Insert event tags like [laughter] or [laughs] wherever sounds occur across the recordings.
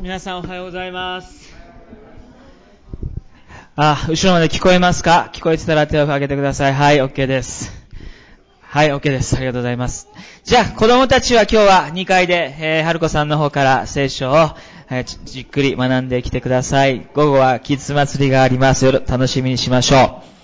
皆さんおはようございます。あ、後ろまで聞こえますか？聞こえてたら手を挙げてください。はい、OK です。はい、OK です。ありがとうございます。じゃあ、子供たちは今日は2階で、えー、春子さんの方から聖書を、えーじじっくり学んできてください。午後はキッズ祭りがあります。よろ楽しみにしましょう。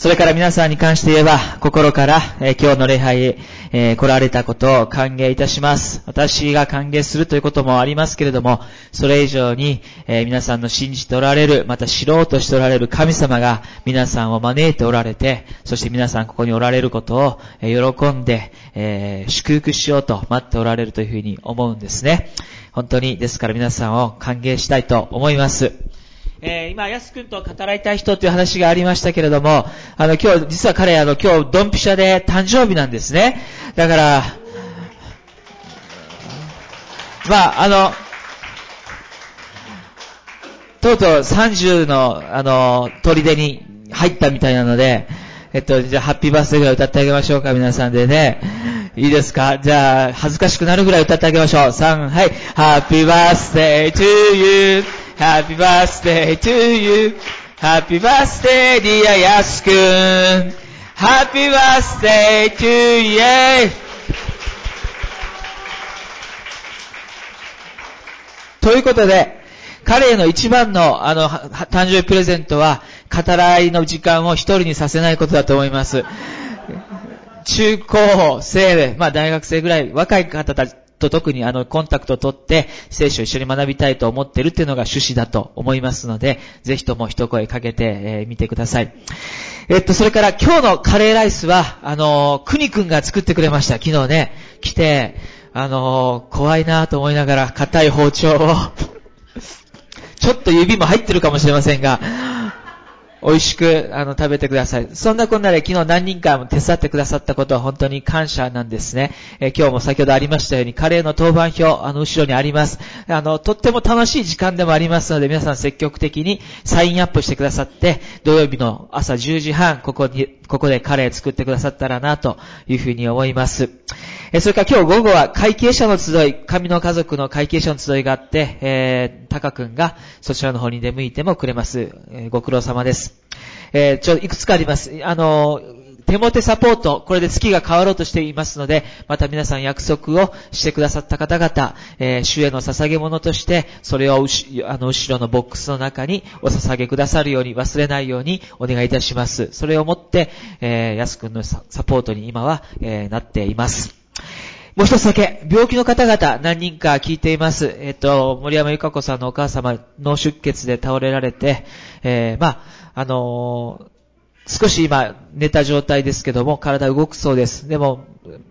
それから皆さんに関して言えば、心から、え今日の礼拝へ、え来られたことを歓迎いたします。私が歓迎するということもありますけれども、それ以上に、え皆さんの信じておられる、また知ろうとしておられる神様が皆さんを招いておられて、そして皆さんここにおられることを、え喜んで、え祝福しようと待っておられるというふうに思うんですね。本当に、ですから皆さんを歓迎したいと思います。えー今、やすくんと語らいたい人という話がありましたけれども、あの、今日、実は彼、あの、今日、ドンピシャで誕生日なんですね。だから、まあ、あの、とうとう30の、あの、砦に入ったみたいなので、えっと、じゃあ、ハッピーバースデーぐらい歌ってあげましょうか、皆さんでね。いいですか？じゃあ、恥ずかしくなるぐらい歌ってあげましょう。3、はい。Happy birthday to Happy birthday to you.Happy birthday, dear やすくん。Happy birthday to you. ということで、彼への一番の、あの、誕生日プレゼントは、語らいの時間を一人にさせないことだと思います。中高生で、まあ大学生ぐらい、若い方たちと特にあの、コンタクトを取って、聖書を一緒に学びたいと思ってるっていうのが趣旨だと思いますので、ぜひとも一声かけて、え見てください。えっと、それから今日のカレーライスは、あの、くにくんが作ってくれました。昨日ね、来て、あの、怖いなと思いながら、硬い包丁を、[laughs] ちょっと指も入ってるかもしれませんが、美味しく、あの、食べてください。そんなこんなで昨日何人かも手伝ってくださったことは本当に感謝なんですね。え今日も先ほどありましたように、カレーの当番表、あの、後ろにあります。あの、とっても楽しい時間でもありますので、皆さん積極的にサインアップしてくださって、土曜日の朝10時半、ここに、ここでカレー作ってくださったらな、というふうに思います。えそれから今日午後は会計者の集い、神の家族の会計者の集いがあって、えー、タカ君がそちらの方に出向いてもくれます。えーご苦労様です。えーちょ、いくつかあります。あの手モテサポート、これで月が変わろうとしていますので、また皆さん約束をしてくださった方々、えー主への捧げ物として、それをあの後ろのボックスの中にお捧げくださるように、忘れないようにお願いいたします。それをもって、えー、安くんのサポートに今は、えーなっています。もう一つだけ、病気の方々何人か聞いています。えっ、と、森山由香子さんのお母様、脳出血で倒れられて、えーまあ、あのー少し今寝た状態ですけども、体動くそうです。でも、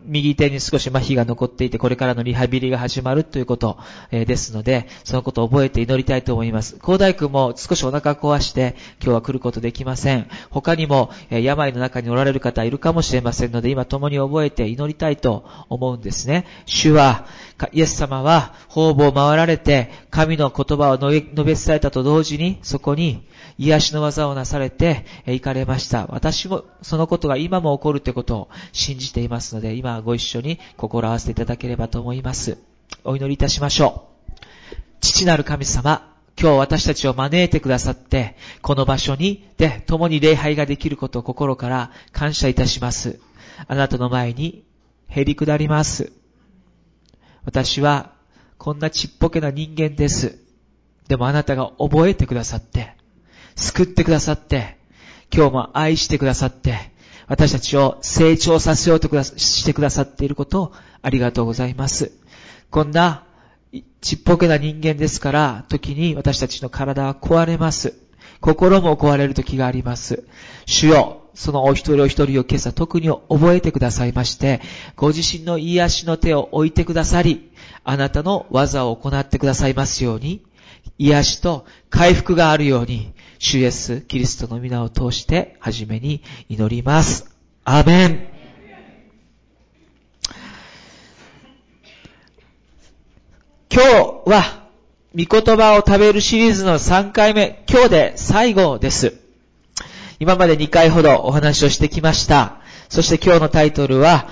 右手に少し麻痺が残っていて、これからのリハビリが始まるということ、えーですので、そのことを覚えて祈りたいと思います。高大君も少しお腹壊して、今日は来ることできません。他にも、えー病の中におられる方いるかもしれませんので、今共に覚えて祈りたいと思うんですね。主は、イエス様は、方々を回られて、神の言葉を述べ述べ伝えたと同時に、そこに、癒しの技をなされて、行かれました。私も、そのことが今も起こるということを信じていますので、今ご一緒に心合わせていただければと思います。お祈りいたしましょう。父なる神様、今日私たちを招いてくださって、この場所に、で、共に礼拝ができることを心から感謝いたします。あなたの前に、減り下ります。私は、こんなちっぽけな人間です。でもあなたが覚えてくださって、救ってくださって、今日も愛してくださって、私たちを成長させようとくだしてくださっていることをありがとうございます。こんなちっぽけな人間ですから、時に私たちの体は壊れます。心も壊れる時があります。主よ、そのお一人お一人を今朝特に覚えてくださいまして、ご自身の癒しの手を置いてくださり、あなたの技を行ってくださいますように、癒しと回復があるように、主イエス、キリストの皆を通して、はじめに祈ります。アーメン。今日は、御言葉を食べるシリーズの3回目、今日で最後です。今まで2回ほどお話をしてきました。そして今日のタイトルは、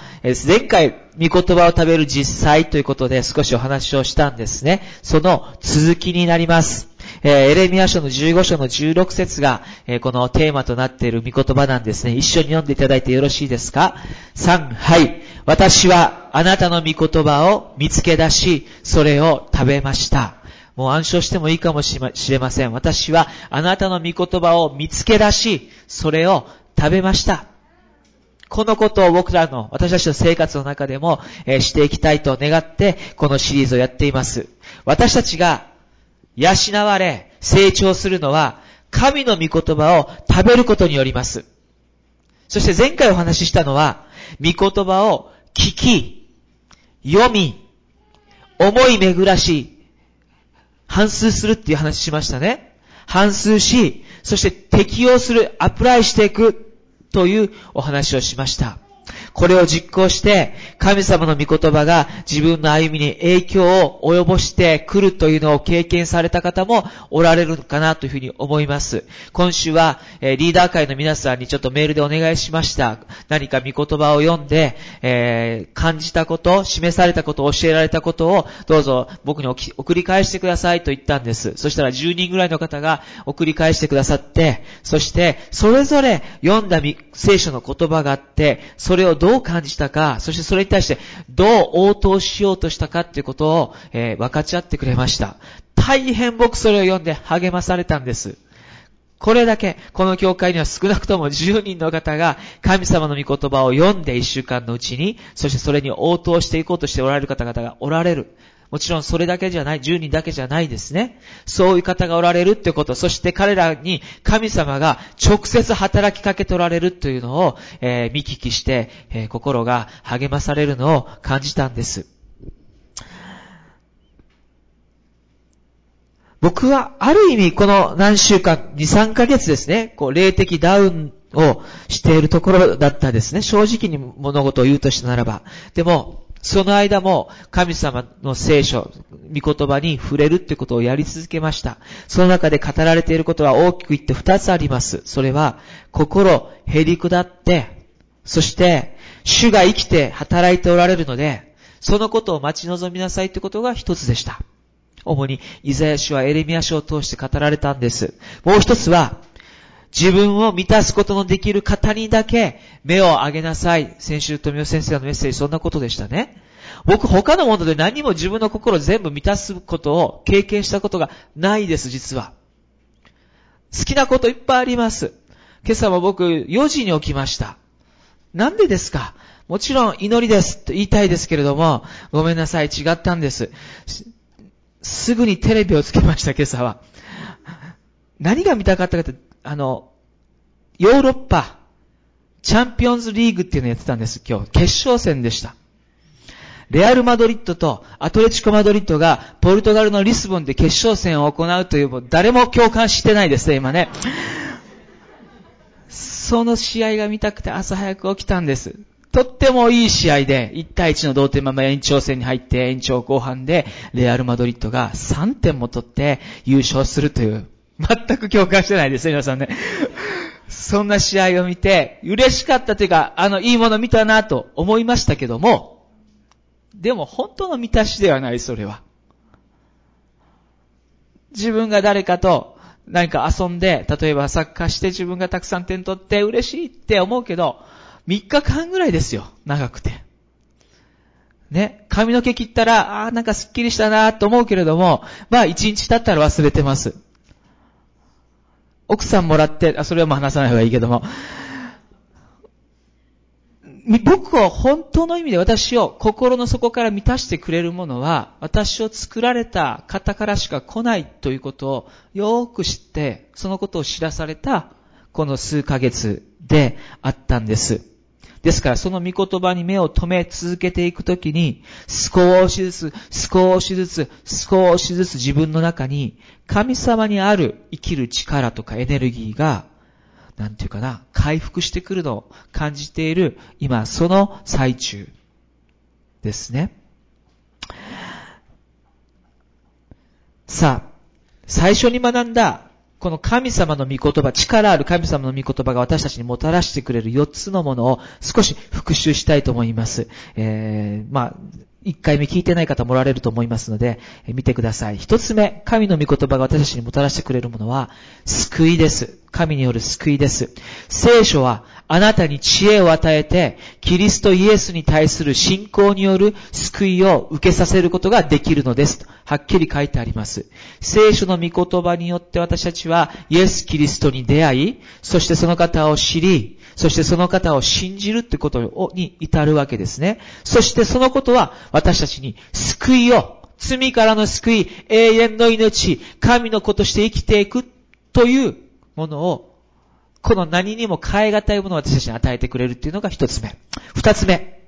前回、御言葉を食べる実際ということで少しお話をしたんですね。その続きになります。え、エレミア書の15章の16節が、え、このテーマとなっている御言葉なんですね。一緒に読んでいただいてよろしいですか ?3、はい。私はあなたの御言葉を見つけ出し、それを食べました。もう暗唱してもいいかもしれません。私はあなたの御言葉を見つけ出し、それを食べました。このことを僕らの、私たちの生活の中でも、えー、していきたいと願って、このシリーズをやっています。私たちが養われ、成長するのは、神の御言葉を食べることによります。そして前回お話ししたのは、御言葉を聞き、読み、思い巡らし、反数するっていう話しましたね。反数し、そして適用する、アプライしていくというお話をしました。これを実行して、神様の御言葉が自分の歩みに影響を及ぼしてくるというのを経験された方もおられるのかなというふうに思います。今週は、えリーダー会の皆さんにちょっとメールでお願いしました。何か御言葉を読んで、えー、感じたこと、示されたこと、教えられたことをどうぞ僕に送り返してくださいと言ったんです。そしたら10人ぐらいの方が送り返してくださって、そしてそれぞれ読んだ聖書の言葉があって、それをどどう感じたか、そしてそれに対してどう応答しようとしたかっていうことを、えー、分かち合ってくれました。大変僕それを読んで励まされたんです。これだけ、この教会には少なくとも10人の方が神様の御言葉を読んで1週間のうちに、そしてそれに応答していこうとしておられる方々がおられる。もちろんそれだけじゃない、10人だけじゃないですね。そういう方がおられるってこと、そして彼らに神様が直接働きかけておられるというのを、えー、見聞きして、えー、心が励まされるのを感じたんです。僕はある意味この何週間、2、3ヶ月ですね、こう霊的ダウンをしているところだったですね。正直に物事を言うとしたならば。でも、その間も神様の聖書、御言葉に触れるってことをやり続けました。その中で語られていることは大きく言って二つあります。それは、心、へり下って、そして、主が生きて働いておられるので、そのことを待ち望みなさいってことが一つでした。主に、イザヤ書はエレミア書を通して語られたんです。もう一つは、自分を満たすことのできる方にだけ目を上げなさい。先週、富尾先生のメッセージ、そんなことでしたね。僕、他のもので何も自分の心を全部満たすことを経験したことがないです、実は。好きなこといっぱいあります。今朝も僕、4時に起きました。なんでですか？もちろん祈りですと言いたいですけれども、ごめんなさい、違ったんです。すぐにテレビをつけました、今朝は。何が見たかったかって、あの、ヨーロッパ、チャンピオンズリーグっていうのやってたんです、今日。決勝戦でした。レアル・マドリッドとアトレチコ・マドリッドがポルトガルのリスボンで決勝戦を行うという、誰も共感してないですね、今ね。その試合が見たくて朝早く起きたんです。とってもいい試合で、1対1の同点まま延長戦に入って延長後半で、レアル・マドリッドが3点も取って優勝するという、全く共感してないですね、皆さんね。そんな試合を見て、嬉しかったというか、あの、いいもの見たなと思いましたけども、でも本当の満たしではない、それは。自分が誰かと何か遊んで、例えばサッカーして自分がたくさん点取って嬉しいって思うけど、3日間ぐらいですよ、長くて。ね、髪の毛切ったら、ああ、なんかスッキリしたなと思うけれども、まあ1日経ったら忘れてます。奥さんもらって、あ、それはもう話さない方がいいけども、僕を本当の意味で私を心の底から満たしてくれるものは、私を作られた方からしか来ないということをよく知って、そのことを知らされたこの数ヶ月であったんです。ですからその御言葉に目を留め続けていくときに、少しずつ、少しずつ、少しずつ自分の中に神様にある生きる力とかエネルギーが、なんていうかな、回復してくるのを感じている、今その最中ですね。さあ、最初に学んだこの神様の御言葉、力ある神様の御言葉が私たちにもたらしてくれる4つのものを少し復習したいと思います。えー、まあ、1回目聞いてない方もおられると思いますので、見てください。1つ目、神の御言葉が私たちにもたらしてくれるものは、救いです。神による救いです。聖書はあなたに知恵を与えて、キリストイエスに対する信仰による救いを受けさせることができるのです。はっきり書いてあります。聖書の御言葉によって私たちはイエス・キリストに出会い、そしてその方を知り、そしてその方を信じるってことに至るわけですね。そしてそのことは私たちに救いを、罪からの救い、永遠の命、神の子として生きていくというものをこの何にも変え難いものを私たちに与えてくれるっていうのが一つ目。二つ目。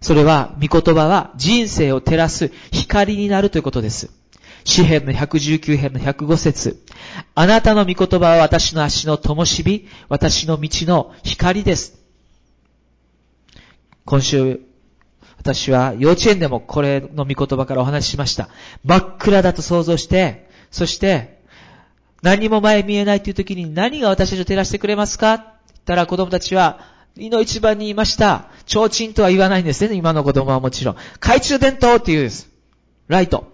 それは、御言葉は人生を照らす光になるということです。詩編の119編の105節あなたの御言葉は私の足の灯火、私の道の光です。今週、私は幼稚園でもこれの御言葉からお話ししました。真っ暗だと想像して、そして何も前見えないという時に何が私たちを照らしてくれますか？って言ったら子供たちは、胃の一番にいました。提灯とは言わないんですね、今の子供はもちろん。懐中電灯って言うんです。ライト。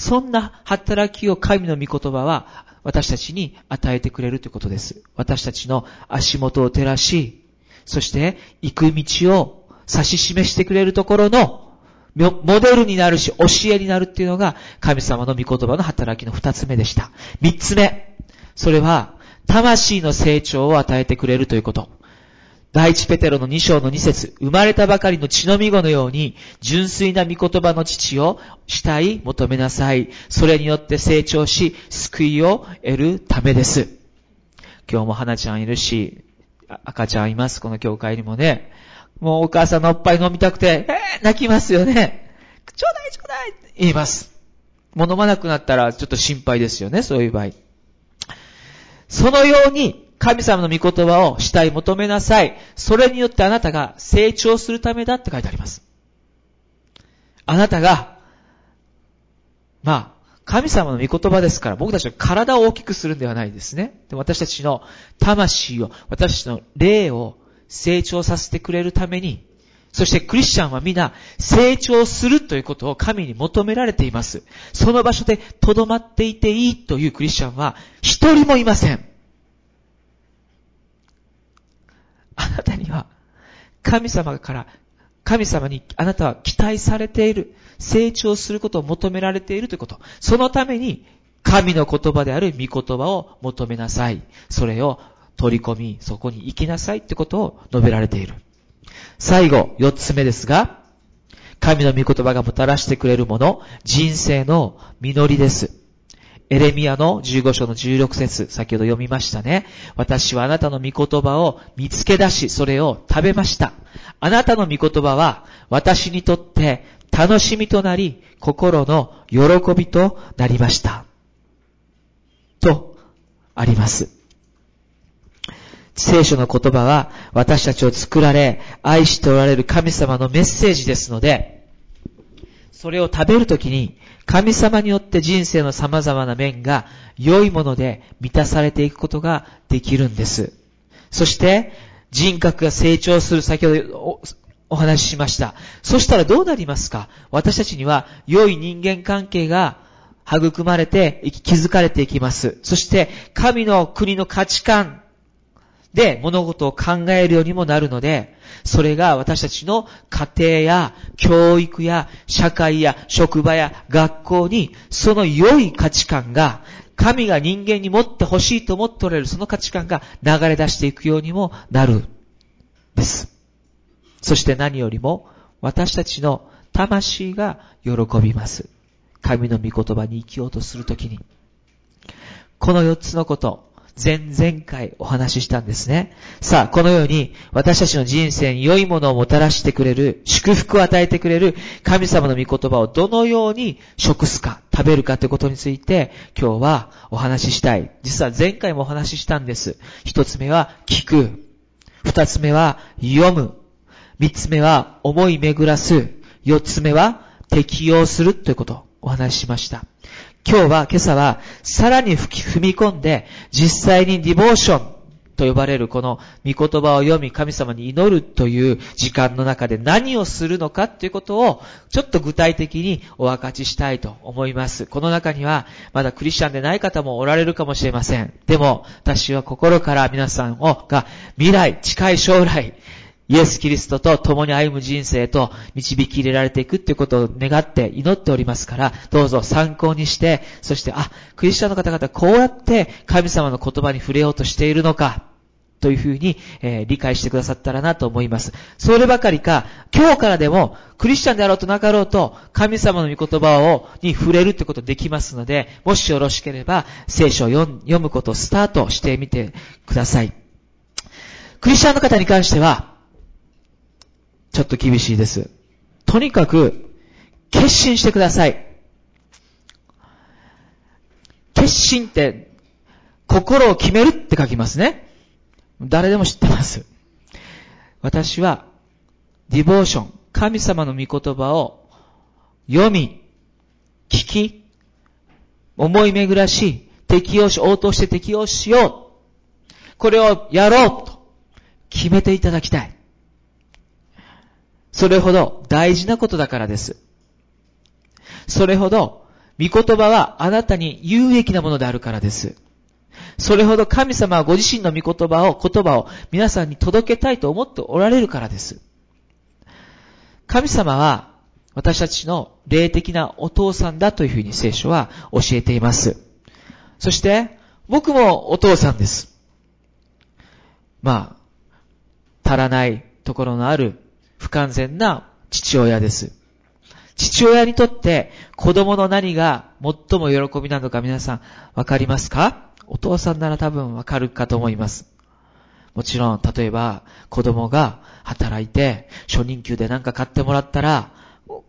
そんな働きを神の御言葉は私たちに与えてくれるということです。私たちの足元を照らし、そして行く道を指し示してくれるところのモデルになるし、教えになるっていうのが、神様の御言葉の働きの二つ目でした。三つ目。それは、魂の成長を与えてくれるということ。第一ペテロの二章の二節生まれたばかりの血のみ子のように、純粋な御言葉の父をしたい求めなさい。それによって成長し、救いを得るためです。今日も花ちゃんいるし、赤ちゃんいます、この教会にもね。もうお母さんのおっぱい飲みたくて、えー、泣きますよね。ちょうだいちょうだいって言います。もう飲まなくなったらちょっと心配ですよね、そういう場合。そのように、神様の御言葉をしたい求めなさい。それによってあなたが成長するためだって書いてあります。あなたが、まあ、神様の御言葉ですから、僕たちは体を大きくするんではないですね。で私たちの魂を、私たちの霊を成長させてくれるために、そしてクリスチャンは皆成長するということを神に求められています。その場所で留まっていていいというクリスチャンは一人もいません。あなたには神様から神様にあなたは期待されている、成長することを求められているということ。そのために神の言葉である御言葉を求めなさい。それを取り込み、そこに行きなさいってことを述べられている。最後、四つ目ですが、神の御言葉がもたらしてくれるもの、人生の実りです。エレミアの15章の16節先ほど読みましたね。私はあなたの御言葉を見つけ出し、それを食べました。あなたの御言葉は私にとって楽しみとなり、心の喜びとなりました。と、あります。聖書の言葉は私たちを作られ、愛しておられる神様のメッセージですので、それを食べるときに、神様によって人生の様々な面が良いもので満たされていくことができるんです。そして、人格が成長する、先ほどお話ししました。そしたらどうなりますか？私たちには良い人間関係が育まれて、気づかれていきます。そして、神の国の価値観で物事を考えるようにもなるので、それが私たちの家庭や教育や社会や職場や学校にその良い価値観が神が人間に持ってほしいと思っておられるその価値観が流れ出していくようにもなるです。そして何よりも私たちの魂が喜びます。神の御言葉に生きようとするときに。この四つのこと、前々回お話ししたんですね。さあ、このように私たちの人生に良いものをもたらしてくれる、祝福を与えてくれる神様の御言葉をどのように食すか、食べるかということについて今日はお話ししたい。実は前回もお話ししたんです。一つ目は聞く。二つ目は読む。三つ目は思い巡らす。四つ目は適用するということをお話ししました。今日は、今朝は、さらに踏み込んで、実際にディボーションと呼ばれるこの御言葉を読み神様に祈るという時間の中で何をするのかということをちょっと具体的にお分かちしたいと思います。この中にはまだクリスチャンでない方もおられるかもしれません。でも私は心から皆さんをが未来、近い将来、イエス・キリストと共に歩む人生と導き入れられていくっていうことを願って祈っておりますから、どうぞ参考にして、そして、あ、クリスチャンの方々こうやって神様の言葉に触れようとしているのか、というふうに、えー、理解してくださったらなと思います。そればかりか、今日からでも、クリスチャンであろうとなかろうと、神様の御言葉を、に触れるってことできますので、もしよろしければ、聖書を読むことをスタートしてみてください。クリスチャンの方に関しては、ちょっと厳しいです。とにかく、決心してください。決心って、心を決めるって書きますね。誰でも知ってます。私は、ディボーション、神様の御言葉を読み、聞き、思い巡らし、適用し、応答して適用しよう。これをやろうと決めていただきたい。それほど大事なことだからです。それほど、御言葉はあなたに有益なものであるからです。それほど神様はご自身の御言葉を、言葉を皆さんに届けたいと思っておられるからです。神様は私たちの霊的なお父さんだというふうに聖書は教えています。そして、僕もお父さんです。まあ、足らないところのある不完全な父親です。父親にとって子供の何が最も喜びなのか皆さんわかりますか？お父さんなら多分わかるかと思います。もちろん、例えば、子供が働いて、初任給で何か買ってもらったら、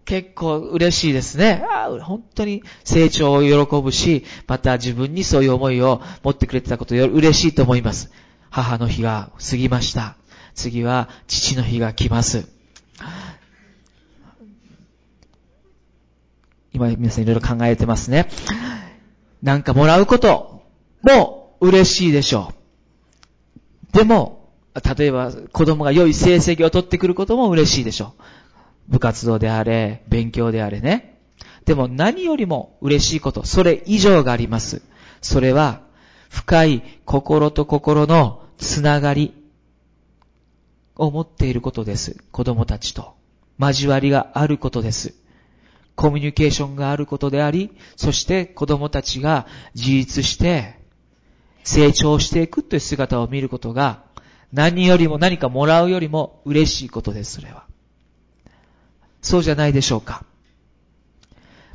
結構嬉しいですね。本当に成長を喜ぶし、また自分にそういう思いを持ってくれてたことより嬉しいと思います。母の日が過ぎました。次は父の日が来ます。今皆さんいろいろ考えてますね。なんかもらうこと、も嬉しいでしょう。でも、例えば子供が良い成績を取ってくることも嬉しいでしょう。部活動であれ、勉強であれね。でも何よりも嬉しいこと、それ以上があります。それは、深い心と心のつながりを持っていることです。子供たちと。交わりがあることです。コミュニケーションがあることであり、そして子供たちが自立して成長していくという姿を見ることが、何よりも何かもらうよりも嬉しいことです、それは。そうじゃないでしょうか。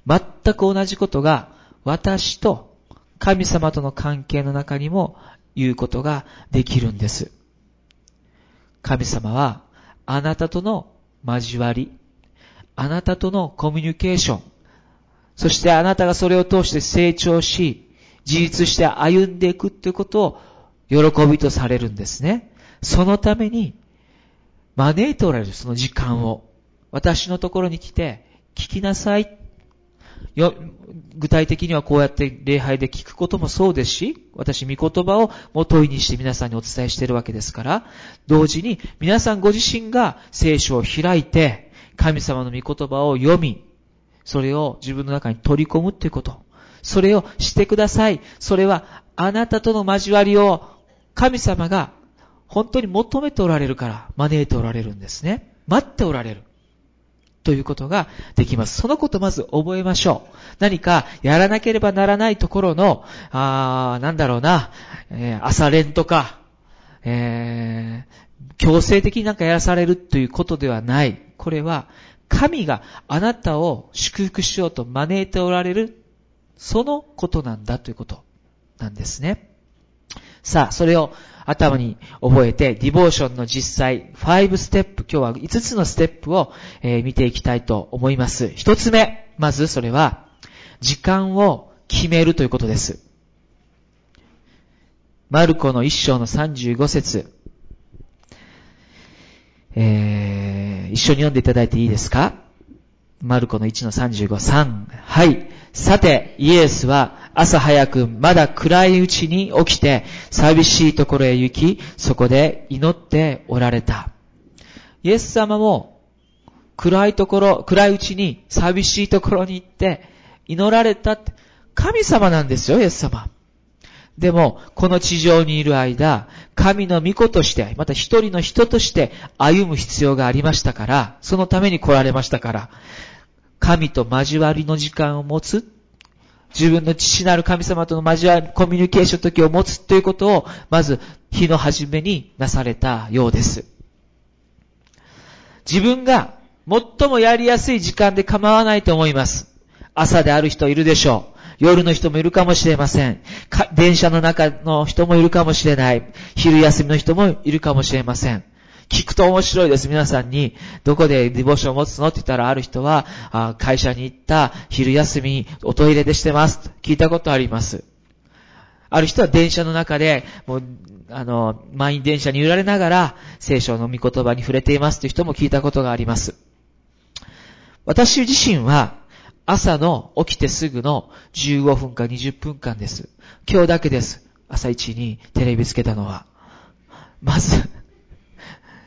全く同じことが、私と神様との関係の中にも言うことができるんです。神様は、あなたとの交わり、あなたとのコミュニケーション、そしてあなたがそれを通して成長し、自立して歩んでいくっていうことを喜びとされるんですね。そのために招いておられるその時間を私のところに来て聞きなさい。よ具体的にはこうやって礼拝で聞くこともそうですし、私、御言葉をもといにして皆さんにお伝えしているわけですから、同時に皆さんご自身が聖書を開いて、神様の御言葉を読み、それを自分の中に取り込むということ。それをしてください。それはあなたとの交わりを神様が本当に求めておられるから招いておられるんですね。待っておられる。ということができます。そのことまず覚えましょう。何かやらなければならないところの、あー、なんだろうな、えー、朝練とか、えー、強制的になんかやらされるということではない。これは、神があなたを祝福しようと招いておられるそのことなんだということなんですね。さあ、それを頭に覚えて、ディボーションの実際、5ステップ、今日は5つのステップを、えー、見ていきたいと思います。1つ目、まずそれは、時間を決めるということです。マルコの1章の35節えー、一緒に読んでいただいていいですか？マルコの1の35、3。はい。さて、イエスは朝早くまだ暗いうちに起きて寂しいところへ行き、そこで祈っておられた。イエス様も暗いところ、暗いうちに寂しいところに行って祈られた神様なんですよ、イエス様。でも、この地上にいる間、神の御子として、また一人の人として歩む必要がありましたから、そのために来られましたから、神と交わりの時間を持つ、自分の父なる神様との交わり、コミュニケーションの時を持つということを、まず、日の初めになされたようです。自分が最もやりやすい時間で構わないと思います。朝である人いるでしょう。夜の人もいるかもしれません。電車の中の人もいるかもしれない。昼休みの人もいるかもしれません。聞くと面白いです。皆さんに、どこでディボーションを持つのって言ったら、ある人は、あ会社に行った昼休み、おトイレでしてます。聞いたことあります。ある人は電車の中で、もう、あの、満員電車に揺られながら、聖書の御言葉に触れていますという人も聞いたことがあります。私自身は、朝の起きてすぐの15分か20分間です。今日だけです。朝一にテレビつけたのは。まず、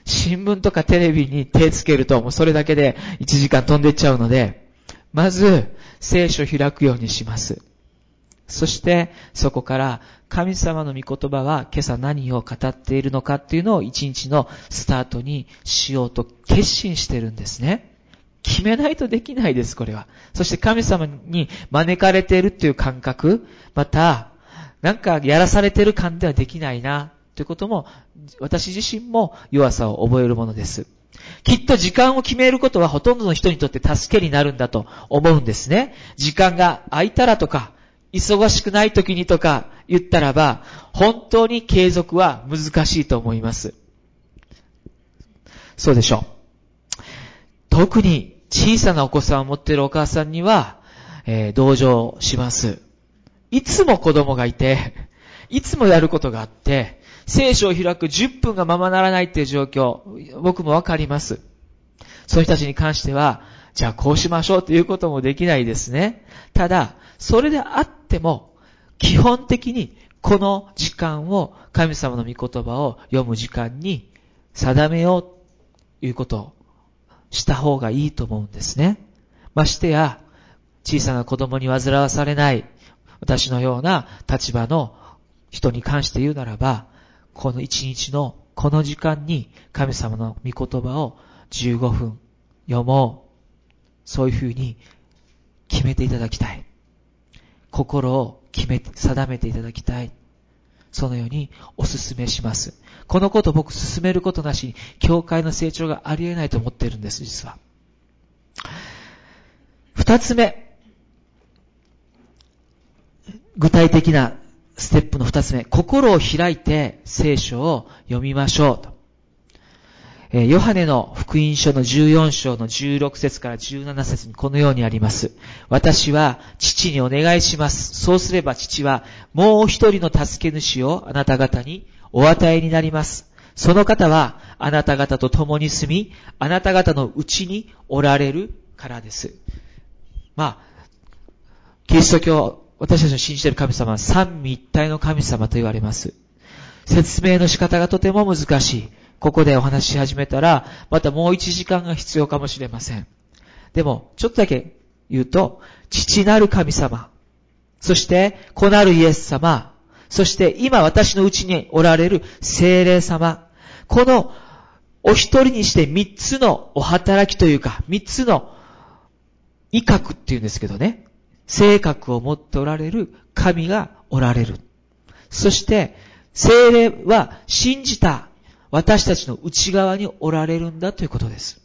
新聞とかテレビに手つけるともうそれだけで1時間飛んでっちゃうので、まず聖書を開くようにします。そしてそこから神様の御言葉は今朝何を語っているのかっていうのを一日のスタートにしようと決心してるんですね。決めないとできないです、これは。そして神様に招かれているっていう感覚、また、なんかやらされてる感ではできないな、ということも、私自身も弱さを覚えるものです。きっと時間を決めることはほとんどの人にとって助けになるんだと思うんですね。時間が空いたらとか、忙しくない時にとか言ったらば、本当に継続は難しいと思います。そうでしょう。特に小さなお子さんを持っているお母さんには、えー、同情します。いつも子供がいて、いつもやることがあって、聖書を開く10分がままならないっていう状況、僕もわかります。そういう人たちに関しては、じゃあこうしましょうということもできないですね。ただ、それであっても、基本的にこの時間を神様の御言葉を読む時間に定めようということをした方がいいと思うんですね。ましてや、小さな子供に煩わされない私のような立場の人に関して言うならば、この一日のこの時間に神様の御言葉を15分読もう。そういうふうに決めていただきたい。心を決め、定めていただきたい。そのようにお勧めします。このこと僕進めることなしに、教会の成長がありえないと思ってるんです、実は。二つ目。具体的なステップの二つ目。心を開いて聖書を読みましょうと。えヨハネの福音書の14章の16節から17節にこのようにあります。私は父にお願いします。そうすれば父はもう一人の助け主をあなた方にお与えになります。その方はあなた方と共に住み、あなた方のうちにおられるからです。まあ、キリスト教、私たちの信じている神様は三位一体の神様と言われます。説明の仕方がとても難しい。ここでお話し始めたら、またもう一時間が必要かもしれません。でも、ちょっとだけ言うと、父なる神様、そして子なるイエス様、そして今私のうちにおられる精霊様、このお一人にして三つのお働きというか、三つの威嚇っていうんですけどね、性格を持っておられる神がおられる。そして、精霊は信じた私たちの内側におられるんだということです。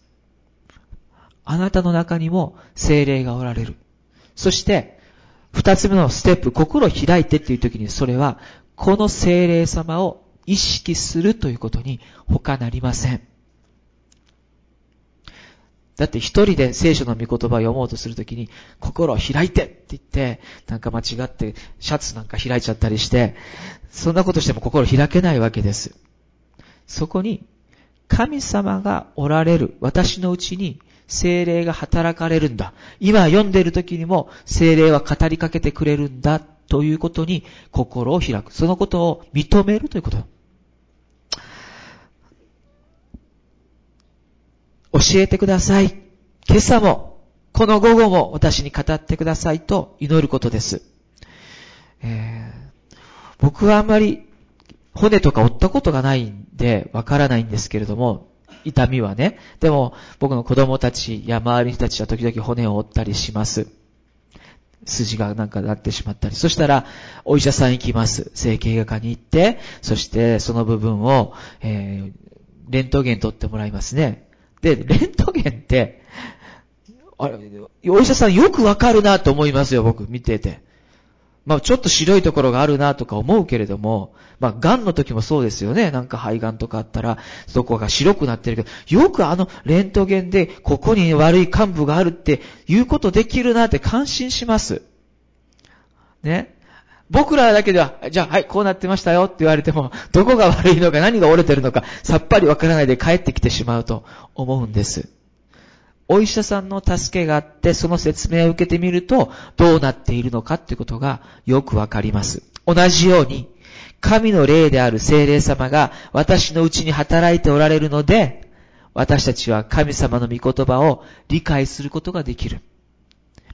あなたの中にも精霊がおられる。そして、二つ目のステップ、心を開いてっていう時にそれは、この精霊様を意識するということに他なりません。だって一人で聖書の御言葉を読もうとするときに、心を開いてって言って、なんか間違ってシャツなんか開いちゃったりして、そんなことしても心を開けないわけです。そこに、神様がおられる私のうちに精霊が働かれるんだ。今読んでいる時にも精霊は語りかけてくれるんだということに心を開く。そのことを認めるということ。教えてください。今朝も、この午後も私に語ってくださいと祈ることです。えー、僕はあんまり骨とか折ったことがないんでわからないんですけれども、痛みはね。でも僕の子供たちや周りの人たちは時々骨を折ったりします。筋がなんかなってしまったり。そしたら、お医者さん行きます。整形外科に行って、そしてその部分を、えー、レントゲン取ってもらいますね。で、レントゲンって、あれ、お医者さんよくわかるなと思いますよ、僕、見てて。まあ、ちょっと白いところがあるなとか思うけれども、まあ、癌の時もそうですよね。なんか肺癌とかあったら、そこが白くなってるけど、よくあの、レントゲンで、ここに悪い幹部があるって言うことできるなって感心します。ね。僕らだけでは、じゃあ、はい、こうなってましたよって言われても、どこが悪いのか何が折れてるのか、さっぱりわからないで帰ってきてしまうと思うんです。お医者さんの助けがあって、その説明を受けてみると、どうなっているのかってことがよくわかります。同じように、神の霊である精霊様が私のうちに働いておられるので、私たちは神様の御言葉を理解することができる。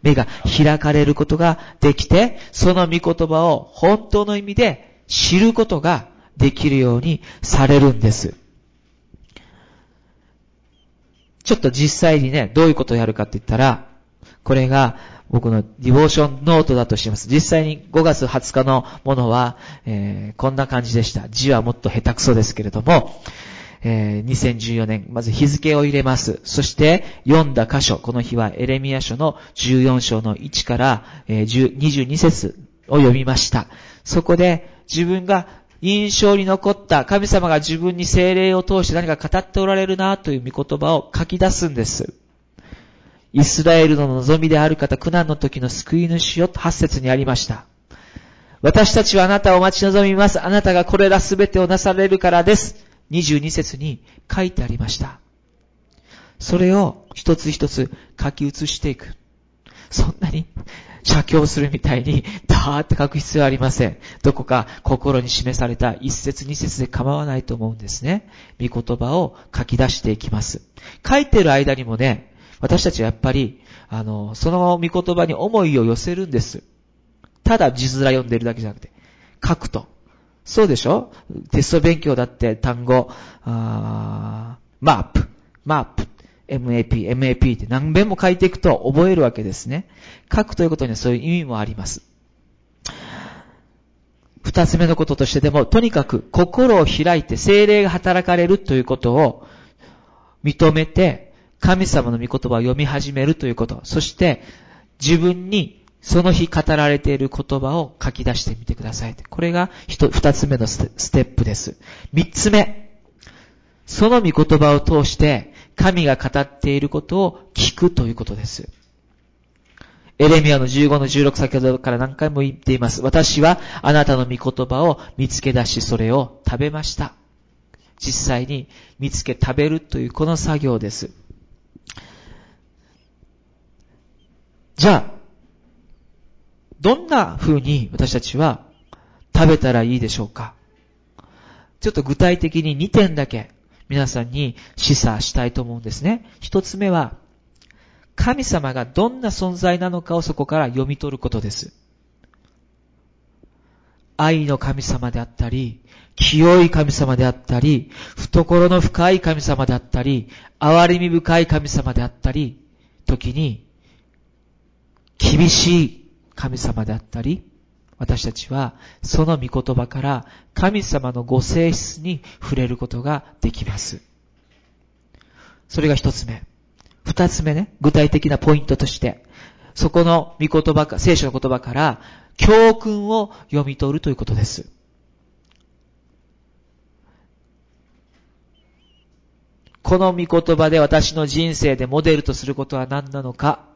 目が開かれることができて、その御言葉を本当の意味で知ることができるようにされるんです。ちょっと実際にね、どういうことをやるかって言ったら、これが僕のディボーションノートだとしてます。実際に5月20日のものは、えー、こんな感じでした。字はもっと下手くそですけれども、えー、2014年、まず日付を入れます。そして読んだ箇所、この日はエレミア書の14章の1から、えー、22節を読みました。そこで自分が印象に残った神様が自分に精霊を通して何か語っておられるなという御言葉を書き出すんです。イスラエルの望みである方、苦難の時の救い主よ8節にありました。私たちはあなたを待ち望みます。あなたがこれらすべてをなされるからです。22節に書いてありました。それを一つ一つ書き写していく。そんなに写経するみたいに、ダーって書く必要はありません。どこか心に示された一節二節で構わないと思うんですね。御言葉を書き出していきます。書いてる間にもね、私たちはやっぱり、あの、その御言葉に思いを寄せるんです。ただ字面読んでるだけじゃなくて、書くと。そうでしょ？テスト勉強だって単語、あマップ、マップ、MAP、MAP って何遍も書いていくと覚えるわけですね。書くということにはそういう意味もあります。二つ目のこととしてでも、とにかく心を開いて精霊が働かれるということを認めて、神様の御言葉を読み始めるということ。そして、自分にその日語られている言葉を書き出してみてください。これが二つ目のステップです。三つ目。その御言葉を通して、神が語っていることを聞くということです。エレミアの15の16先ほどから何回も言っています。私はあなたの御言葉を見つけ出し、それを食べました。実際に見つけ食べるというこの作業です。じゃあ、どんな風に私たちは食べたらいいでしょうか？ちょっと具体的に2点だけ皆さんに示唆したいと思うんですね。1つ目は、神様がどんな存在なのかをそこから読み取ることです。愛の神様であったり、清い神様であったり、懐の深い神様であったり、憐れみ深い神様であったり、時に、厳しい神様であったり、私たちはその御言葉から神様のご性質に触れることができます。それが一つ目。二つ目ね、具体的なポイントとして、そこの御言葉か、聖書の言葉から、教訓を読み取るということです。この御言葉で私の人生でモデルとすることは何なのか、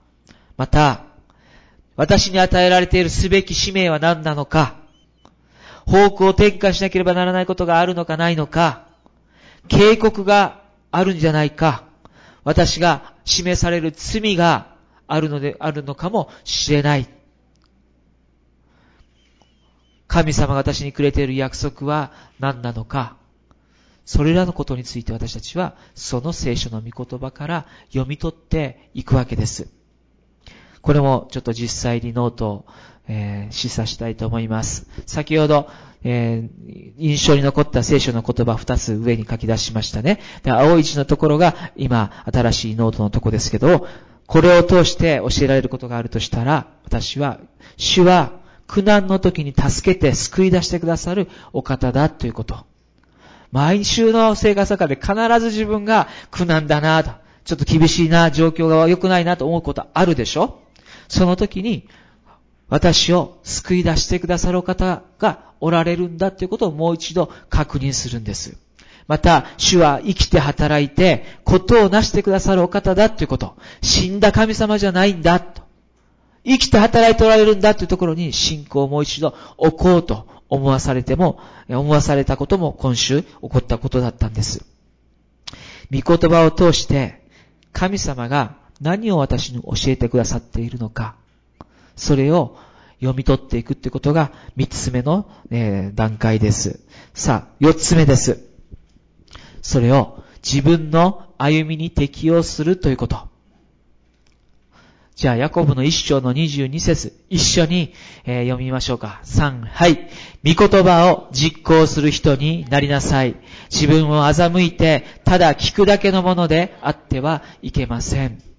また、私に与えられているすべき使命は何なのか、方向を転換しなければならないことがあるのかないのか、警告があるんじゃないか、私が示される罪があるので、あるのかもしれない。神様が私にくれている約束は何なのか。それらのことについて私たちは、その聖書の御言葉から読み取っていくわけです。これもちょっと実際にノートを、えー、シェアしたいと思います。先ほど、えー、印象に残った聖書の言葉二つ上に書き出しましたね。で、青い字のところが今、新しいノートのとこですけど、これを通して教えられることがあるとしたら、私は、主は苦難の時に助けて救い出してくださるお方だということ。毎週の生活の中で必ず自分が苦難だなと、ちょっと厳しいな、状況が良くないなと思うことあるでしょ？その時に、私を救い出してくださる方がおられるんだということをもう一度確認するんです。また、主は生きて働いて、ことを成してくださるお方だということ。死んだ神様じゃないんだと。生きて働いておられるんだというところに信仰をもう一度置こうと思わされても、思わされたことも今週起こったことだったんです。御言葉を通して、神様が何を私に教えてくださっているのか、それを読み取っていくってことが三つ目の、えー、段階です。さあ、四つ目です。それを自分の歩みに適用するということ。じゃあ、ヤコブの一章の22節一緒に、えー、読みましょうか。3、はい。御言葉を実行する人になりなさい。自分を欺いて、ただ聞くだけのものであってはいけません。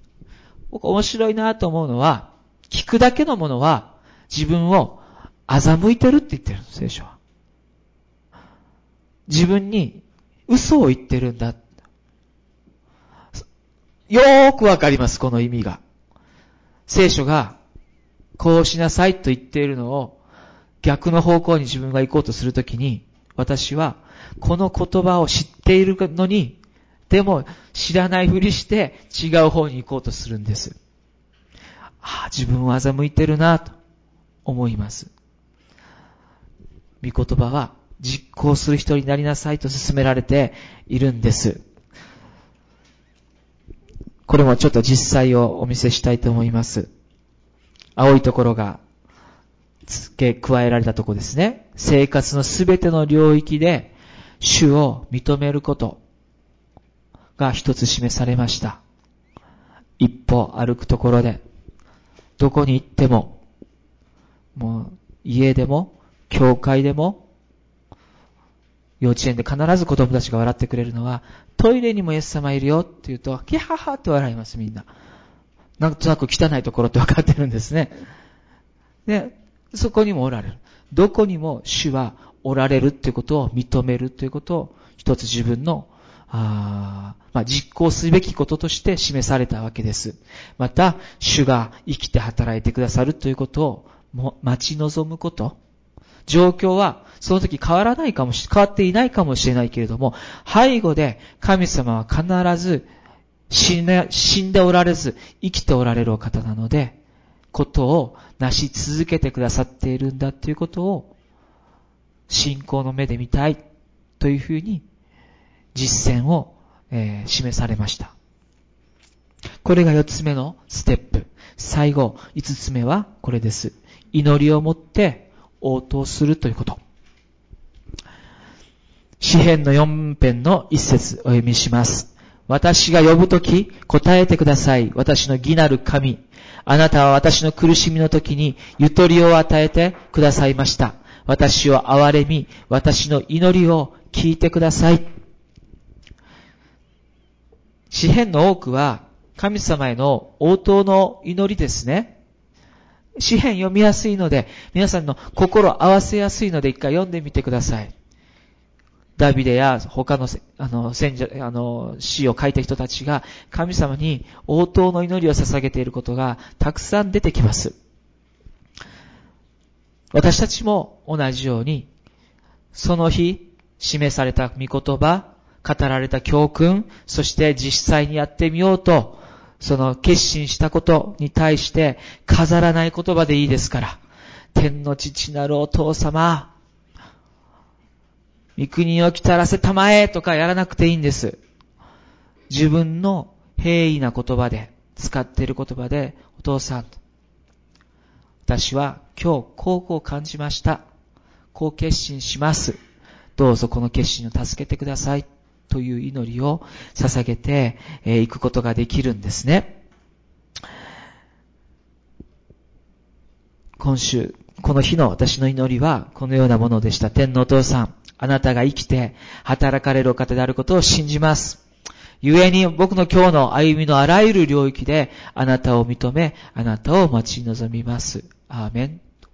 僕面白いなと思うのは、聞くだけのものは自分を欺いてるって言ってるんです、聖書は。自分に嘘を言ってるんだ。よーくわかります、この意味が。聖書が、こうしなさいと言っているのを、逆の方向に自分が行こうとするときに、私は、この言葉を知っているのに、でも知らないふりして違う方に行こうとするんです。ああ、自分を欺いてるなと思います。御言葉は実行する人になりなさいと勧められているんです。これもちょっと実際をお見せしたいと思います。青いところが付け加えられたとこですね。生活のすべての領域で主を認めること。が一つ示されました。一歩歩くところで、どこに行っても、もう家でも、教会でも、幼稚園で必ず子供たちが笑ってくれるのは、トイレにもイエス様いるよって言うと、キハハって笑います、みんな。なんとなく汚いところって分かってるんですね。で、そこにもおられる。どこにも主はおられるっていうことを認めるということを、一つ自分のあまあ、実行すべきこととして示されたわけです。また、主が生きて働いてくださるということをも待ち望むこと。状況は、その時変わらないかもし、変わっていないかもしれないけれども、背後で神様は必ず死んで死んでおられず、生きておられるお方なので、ことを成し続けてくださっているんだということを、信仰の目で見たいというふうに実践を、えー、示されました。これが四つ目のステップ。最後、五つ目はこれです。祈りをもって応答するということ。詩篇の四編の一節お読みします。私が呼ぶとき答えてください。私の義なる神。あなたは私の苦しみの時にゆとりを与えてくださいました。私を憐れみ、私の祈りを聞いてください。詩篇の多くは神様への応答の祈りですね。詩篇読みやすいので、皆さんの心合わせやすいので一回読んでみてください。ダビデや他の、あの、戦者、あの、詩を書いた人たちが神様に応答の祈りを捧げていることがたくさん出てきます。私たちも同じように、その日示された御言葉、語られた教訓、そして実際にやってみようと、その決心したことに対して飾らない言葉でいいですから、天の父なるお父様、御国を来たらせたまえとかやらなくていいんです。自分の平易な言葉で、使っている言葉で、お父さん、私は今日こうこう感じました。こう決心します。どうぞこの決心を助けてください。という祈りを捧げてい、くことができるんですね。今週、この日の私の祈りはこのようなものでした。天皇お父さん、あなたが生きて働かれるお方であることを信じます。故に僕の今日の歩みのあらゆる領域であなたを認め、あなたを待ち望みます。アーメン。と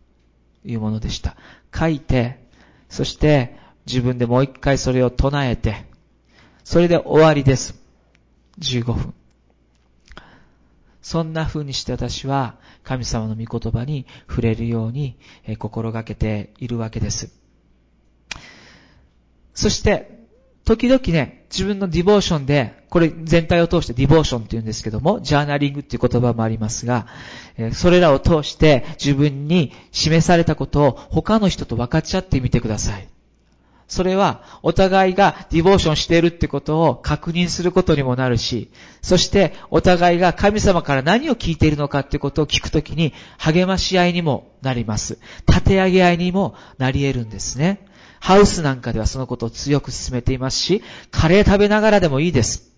いうものでした。書いて、そして自分でもう一回それを唱えて、それで終わりです。15分。そんな風にして私は神様の御言葉に触れるように心がけているわけです。そして、時々ね、自分のディボーションで、これ全体を通してディボーションって言うんですけども、ジャーナリングっていう言葉もありますが、それらを通して自分に示されたことを他の人と分かち合ってみてください。それは、お互いがディボーションしているってことを確認することにもなるし、そしてお互いが神様から何を聞いているのかってことを聞くときに励まし合いにもなります。立て上げ合いにもなり得るんですね。ハウスなんかではそのことを強く進めていますし、カレー食べながらでもいいです。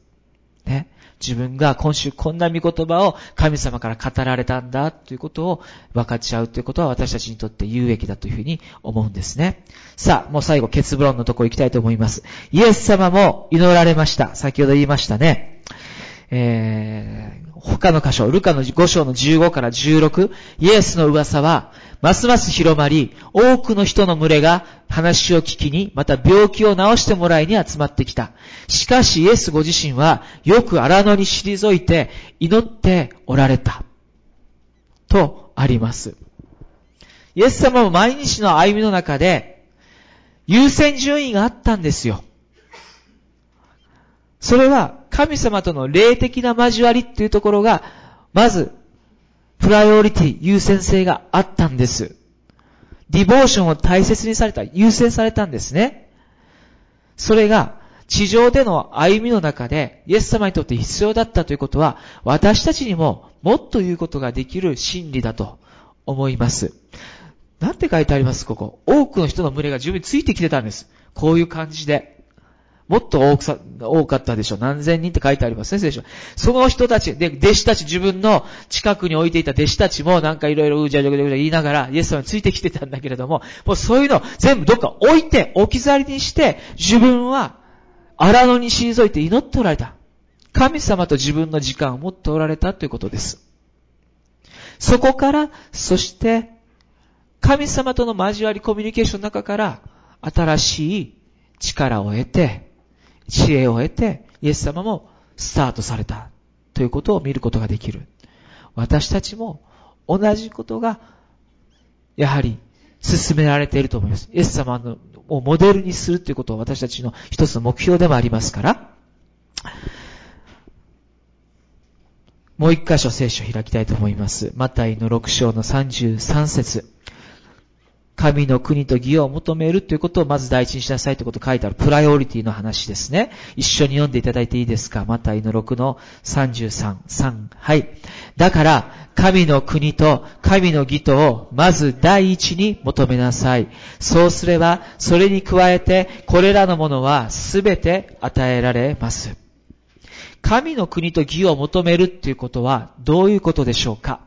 ね。自分が今週こんな見言葉を神様から語られたんだということを分かち合うということは私たちにとって有益だというふうに思うんですね。さあ、もう最後結論のとこ行きたいと思います。イエス様も祈られました。先ほど言いましたね。えー、他の箇所、ルカの5章の15から16、イエスの噂は、ますます広まり、多くの人の群れが話を聞きに、また病気を治してもらいに集まってきた。しかしイエスご自身は、よく荒野に退いて、祈っておられた。とあります。イエス様も毎日の歩みの中で、優先順位があったんですよ。それは、神様との霊的な交わりっていうところが、まずプライオリティ、優先性があったんです。ディボーションを大切にされた、優先されたんですね。それが、地上での歩みの中で、イエス様にとって必要だったということは、私たちにももっと言うことができる真理だと思います。なんて書いてありますここ。多くの人の群れが十分ついてきてたんです。こういう感じで。もっと多くさ、多かったでしょう。何千人って書いてありますね、聖書。その人たち、で、弟子たち、自分の近くに置いていた弟子たちもなんかいろいろうじゃじゃじゃ言いながら、イエス様についてきてたんだけれども、もうそういうの全部どっか置いて、置き去りにして、自分は荒野に退いて祈っておられた。神様と自分の時間を持っておられたということです。そこから、そして、神様との交わりコミュニケーションの中から、新しい力を得て、知恵を得て、イエス様もスタートされたということを見ることができる。私たちも同じことが、やはり進められていると思います。イエス様のをモデルにするということを私たちの一つの目標でもありますから、もう一箇所聖書を開きたいと思います。マタイの6章の33節神の国と義を求めるということをまず第一にしなさいということを書いてあるプライオリティの話ですね。一緒に読んでいただいていいですか？マタイの6の33、3。はい。だから、神の国と神の義とをまず第一に求めなさい。そうすれば、それに加えて、これらのものはすべて与えられます。神の国と義を求めるっていうことはどういうことでしょうか？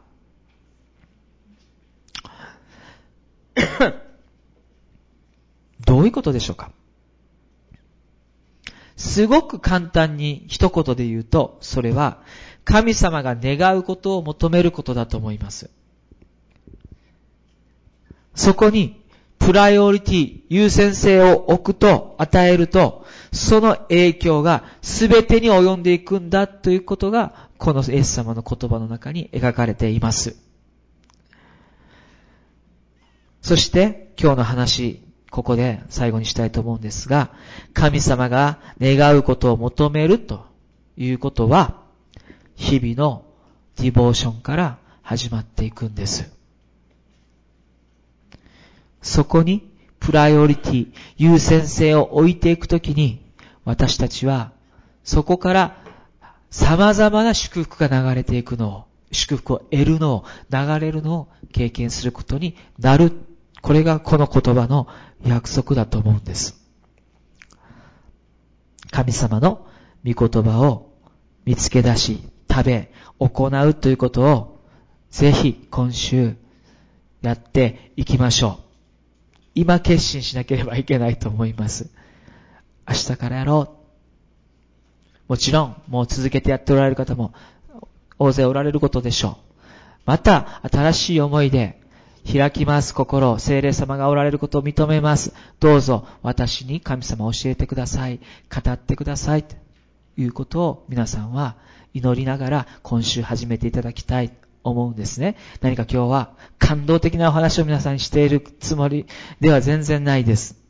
[coughs] どういうことでしょうか？すごく簡単に一言で言うと、それは神様が願うことを求めることだと思います。そこにプライオリティ、優先性を置くと、与えると、その影響が全てに及んでいくんだということが、このイエス様の言葉の中に描かれています。そして今日の話、ここで最後にしたいと思うんですが、神様が願うことを求めるということは、日々のディボーションから始まっていくんです。そこにプライオリティ、優先性を置いていくときに、私たちはそこから様々な祝福が流れていくのを、祝福を得るのを、流れるのを経験することになる。これがこの言葉の約束だと思うんです。神様の御言葉を見つけ出し、食べ、行うということを、ぜひ今週やっていきましょう。今決心しなければいけないと思います。明日からやろう。もちろん、もう続けてやっておられる方も大勢おられることでしょう。また、新しい思いで開きます心、精霊様がおられることを認めます。どうぞ私に神様を教えてください。語ってください。ということを皆さんは祈りながら今週始めていただきたい思うんですね。何か今日は感動的なお話を皆さんにしているつもりでは全然ないです。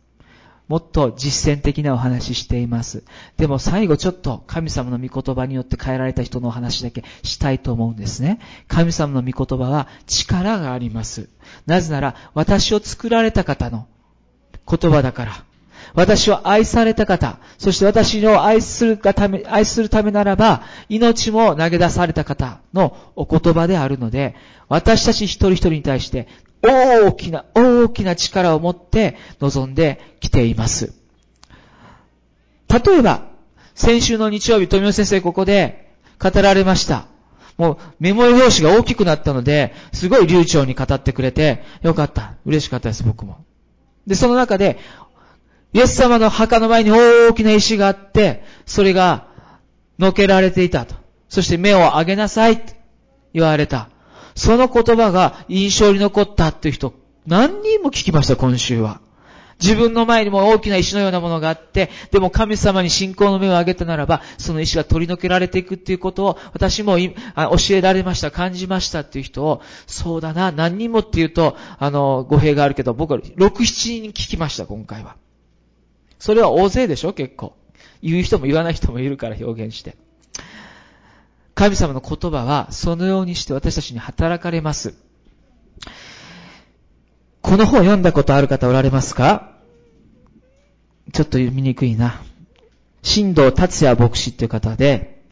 もっと実践的なお話しています。でも最後ちょっと神様の御言葉によって変えられた人のお話だけしたいと思うんですね。神様の御言葉は力があります。なぜなら私を作られた方の言葉だから。私を愛された方、そして私を愛するがため、愛するためならば、命も投げ出された方のお言葉であるので、私たち一人一人に対して大きな、大きな力を持って臨んできています。例えば、先週の日曜日、富尾先生ここで語られました。もうメモリ用紙が大きくなったので、すごい流暢に語ってくれて、よかった。嬉しかったです、僕も。で、その中で、イエス様の墓の前に大きな石があって、それが、のけられていたと。そして目を上げなさいって言われた。その言葉が印象に残ったっていう人、何人も聞きました、今週は。自分の前にも大きな石のようなものがあって、でも神様に信仰の目を上げたならば、その石が取り除けられていくっていうことを、私も教えられました、感じましたっていう人を、そうだな、何人もっていうと、あの、語弊があるけど、僕は6、7人に聞きました、今回は。それは大勢でしょ、結構。言う人も言わない人もいるから表現して。神様の言葉はそのようにして私たちに働かれます。この本読んだことある方おられますか？ちょっと読みにくいな。新藤達也牧師っていう方で、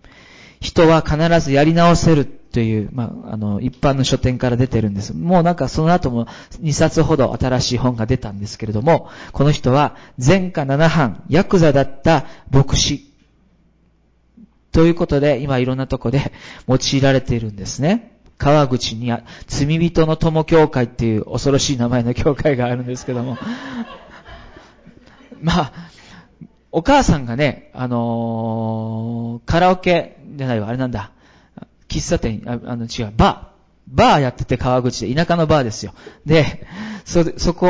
人は必ずやり直せるという、まあ、あの、一般の書店から出てるんです。もうなんかその後も2冊ほど新しい本が出たんですけれども、この人は前科7犯、ヤクザだった牧師ということで、今いろんなとこで [laughs] 用いられているんですね。川口に罪人の友協会っていう恐ろしい名前の教会があるんですけども。[laughs] まあ、お母さんがね、あのー、カラオケじゃないわ、あれなんだ。喫茶店、ああの違う、バー。バーやってて川口で、田舎のバーですよ。で、そ、そこ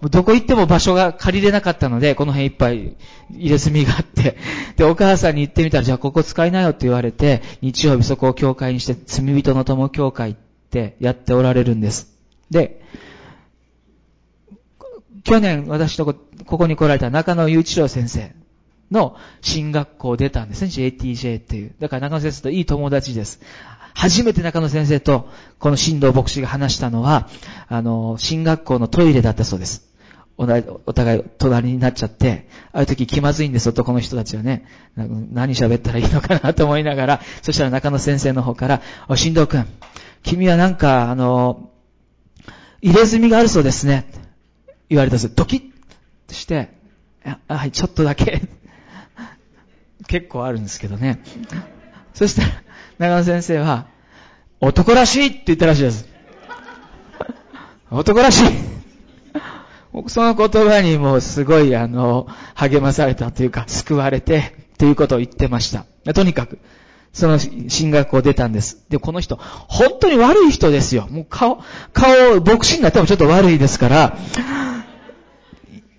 を、どこ行っても場所が借りれなかったので、この辺いっぱい入れ墨があって、で、お母さんに行ってみたら、じゃあここ使いなよって言われて、日曜日そこを教会にして、罪人の友教会ってやっておられるんです。で、去年私とこ、ここに来られた中野雄一郎先生の進学校出たんですね、JTJ っていう。だから中野先生といい友達です。初めて中野先生と、この新藤牧師が話したのは、あの、進学校のトイレだったそうです。お互い隣になっちゃって、ああいう時気まずいんです、男の人たちはね。何喋ったらいいのかなと思いながら、そしたら中野先生の方から、お、新藤くん、君はなんか、あの、入れ墨があるそうですね。言われたんですドキッとして、はい、ちょっとだけ [laughs] 結構あるんですけどね。そしたら、長野先生は、男らしいって言ったらしいです。男らしい僕その言葉にもうすごいあの、励まされたというか、救われて、ということを言ってました。とにかく、その進学校出たんです。で、この人、本当に悪い人ですよ。もう顔、顔、牧師になってもちょっと悪いですから、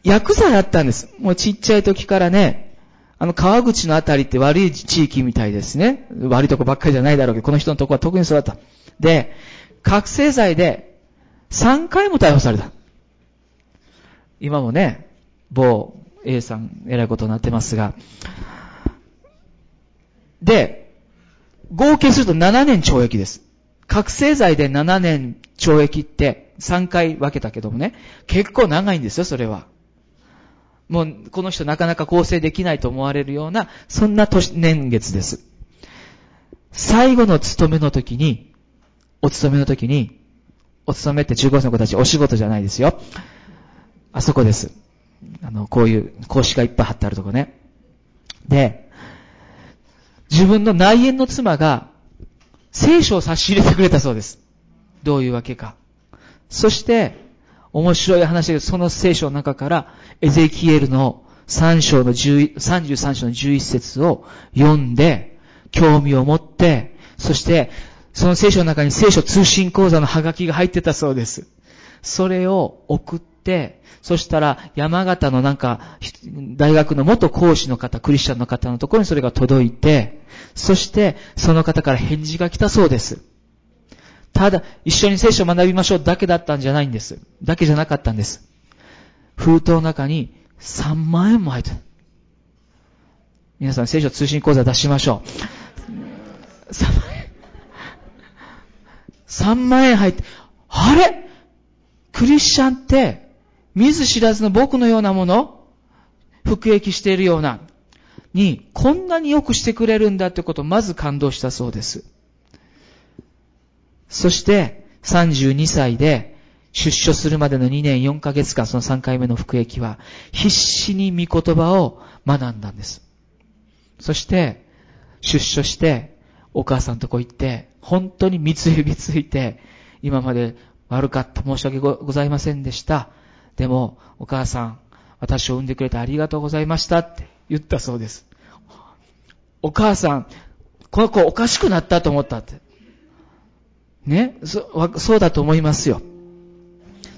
ヤクザだったんです。もうちっちゃい時からね、あの川口のあたりって悪い地域みたいですね。悪いとこばっかりじゃないだろうけど、この人のとこは特にそうだった。で、覚醒剤で3回も逮捕された。今もね、某 A さん、偉いことになってますが。で、合計すると7年懲役です。覚醒剤で7年懲役って3回分けたけどもね、結構長いんですよ、それは。もう、この人なかなか構成できないと思われるような、そんな年、年月です。最後の勤めの時に、お勤めの時に、お勤めって中高生の子たちお仕事じゃないですよ。あそこです。あの、こういう格子がいっぱい貼ってあるとこね。で、自分の内縁の妻が聖書を差し入れてくれたそうです。どういうわけか。そして、面白い話でその聖書の中からエゼキエルの3章の13、3章の11節を読んで、興味を持って、そして、その聖書の中に聖書通信講座のハガキが入ってたそうです。それを送って、そしたら山形のなんか、大学の元講師の方、クリスチャンの方のところにそれが届いて、そしてその方から返事が来たそうです。ただ、一緒に聖書を学びましょうだけだったんじゃないんです。だけじゃなかったんです。封筒の中に3万円も入ってる。皆さん聖書通信講座出しましょう。3万円。3万円入って、あれ？クリスチャンって、見ず知らずの僕のようなもの？服役しているような、に、こんなによくしてくれるんだってことをまず感動したそうです。そして、32歳で、出所するまでの2年4ヶ月間、その3回目の服役は、必死に御言葉を学んだんです。そして、出所して、お母さんとこ行って、本当に三つ指ついて、今まで悪かった、申し訳ございませんでした。でも、お母さん、私を産んでくれてありがとうございましたって言ったそうです。お母さん、この子おかしくなったと思ったって。ね、そそうだと思いますよ。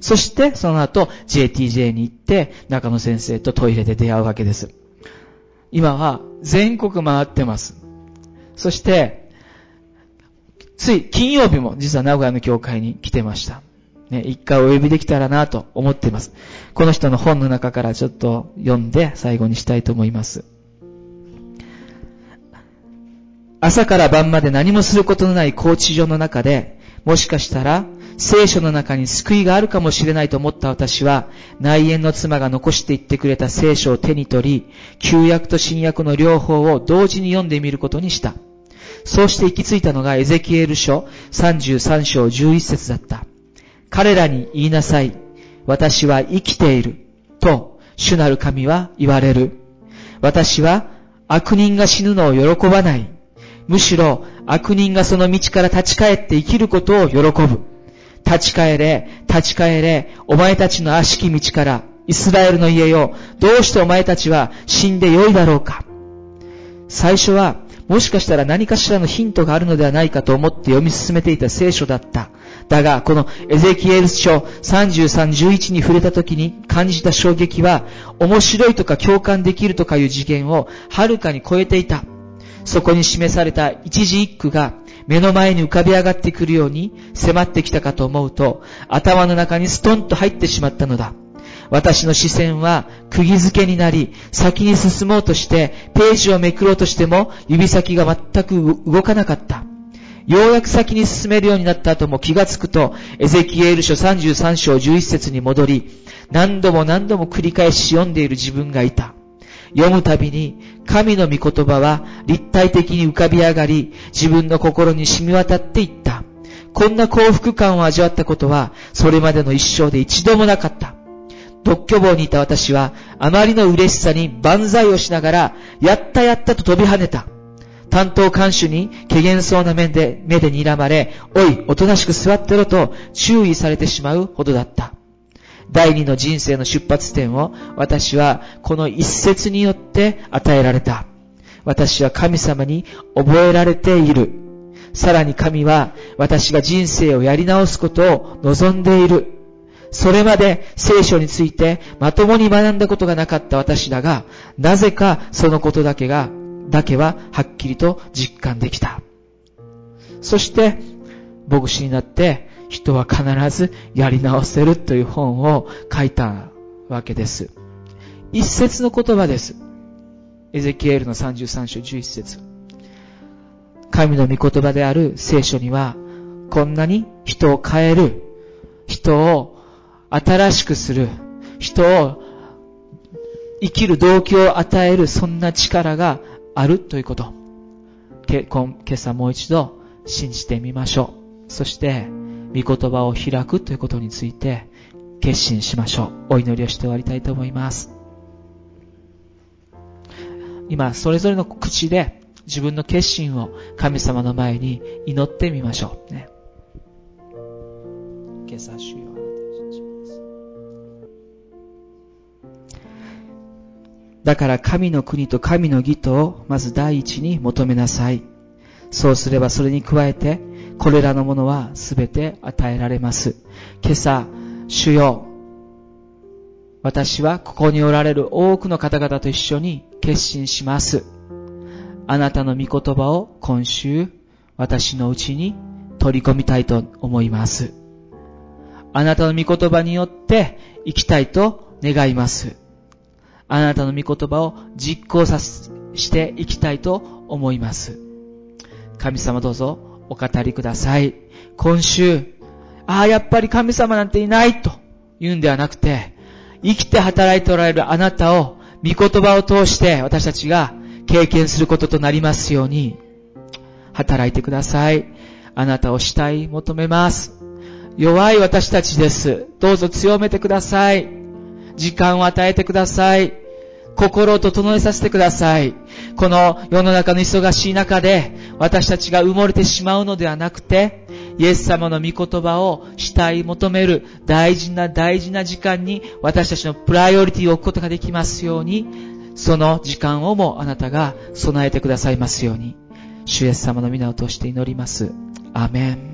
そして、その後、JTJ に行って、中野先生とトイレで出会うわけです。今は、全国回ってます。そして、つい金曜日も実は名古屋の教会に来てました。ね、一回お呼びできたらなと思っています。この人の本の中からちょっと読んで最後にしたいと思います。朝から晩まで何もすることのない高知所の中で、もしかしたら聖書の中に救いがあるかもしれないと思った私は、内縁の妻が残していってくれた聖書を手に取り、旧約と新約の両方を同時に読んでみることにした。そうして行き着いたのがエゼキエル書33章11節だった。彼らに言いなさい。私は生きている。と、主なる神は言われる。私は悪人が死ぬのを喜ばない。むしろ悪人がその道から立ち返って生きることを喜ぶ。立ち返れ、立ち返れ、お前たちの悪しき道から、イスラエルの家よ、どうしてお前たちは死んでよいだろうか。最初は、もしかしたら何かしらのヒントがあるのではないかと思って読み進めていた聖書だった。だが、このエゼキエル書33、11に触れた時に感じた衝撃は、面白いとか共感できるとかいう次元をはるかに超えていた。そこに示された一字一句が目の前に浮かび上がってくるように迫ってきたかと思うと、頭の中にストンと入ってしまったのだ。私の視線は釘付けになり、先に進もうとしてページをめくろうとしても指先が全く動かなかった。ようやく先に進めるようになった後も気がつくと、エゼキエール書33章11節に戻り、何度も何度も繰り返し読んでいる自分がいた。読むたびに、神の御言葉は立体的に浮かび上がり、自分の心に染み渡っていった。こんな幸福感を味わったことは、それまでの一生で一度もなかった。独居房にいた私は、あまりの嬉しさに万歳をしながら、やったやったと飛び跳ねた。担当監守に、怪げそうな目で、目で睨まれ、おい、おとなしく座ってろと注意されてしまうほどだった。第二の人生の出発点を私はこの一節によって与えられた。私は神様に覚えられている。さらに神は私が人生をやり直すことを望んでいる。それまで聖書についてまともに学んだことがなかった私だが、なぜかそのことだけが、だけははっきりと実感できた。そして、牧師になって人は必ずやり直せるという本を書いたわけです。一節の言葉です。エゼキエールの33章11節神の御言葉である聖書には、こんなに人を変える、人を新しくする、人を生きる動機を与える、そんな力があるということ。け今朝もう一度信じてみましょう。そして、御言葉を開くということについて決心しましょう。お祈りをして終わりたいと思います。今、それぞれの口で自分の決心を神様の前に祈ってみましょう。ね。今朝主よだから神の国と神の義とをまず第一に求めなさい。そうすればそれに加えて、これらのものはすべて与えられます。今朝、主よ、私はここにおられる多くの方々と一緒に決心します。あなたの御言葉を今週、私のうちに取り込みたいと思います。あなたの御言葉によって生きたいと願います。あなたの御言葉を実行させ、ていきたいと思います。神様どうぞお語りください。今週、ああ、やっぱり神様なんていないと言うんではなくて、生きて働いておられるあなたを、御言葉を通して私たちが経験することとなりますように、働いてください。あなたをしたい求めます。弱い私たちです。どうぞ強めてください。時間を与えてください。心を整えさせてください。この世の中の忙しい中で私たちが埋もれてしまうのではなくて、イエス様の御言葉をしたい求める大事な大事な時間に私たちのプライオリティを置くことができますように、その時間をもあなたが備えてくださいますように、主イエス様の皆を通して祈ります。アメン。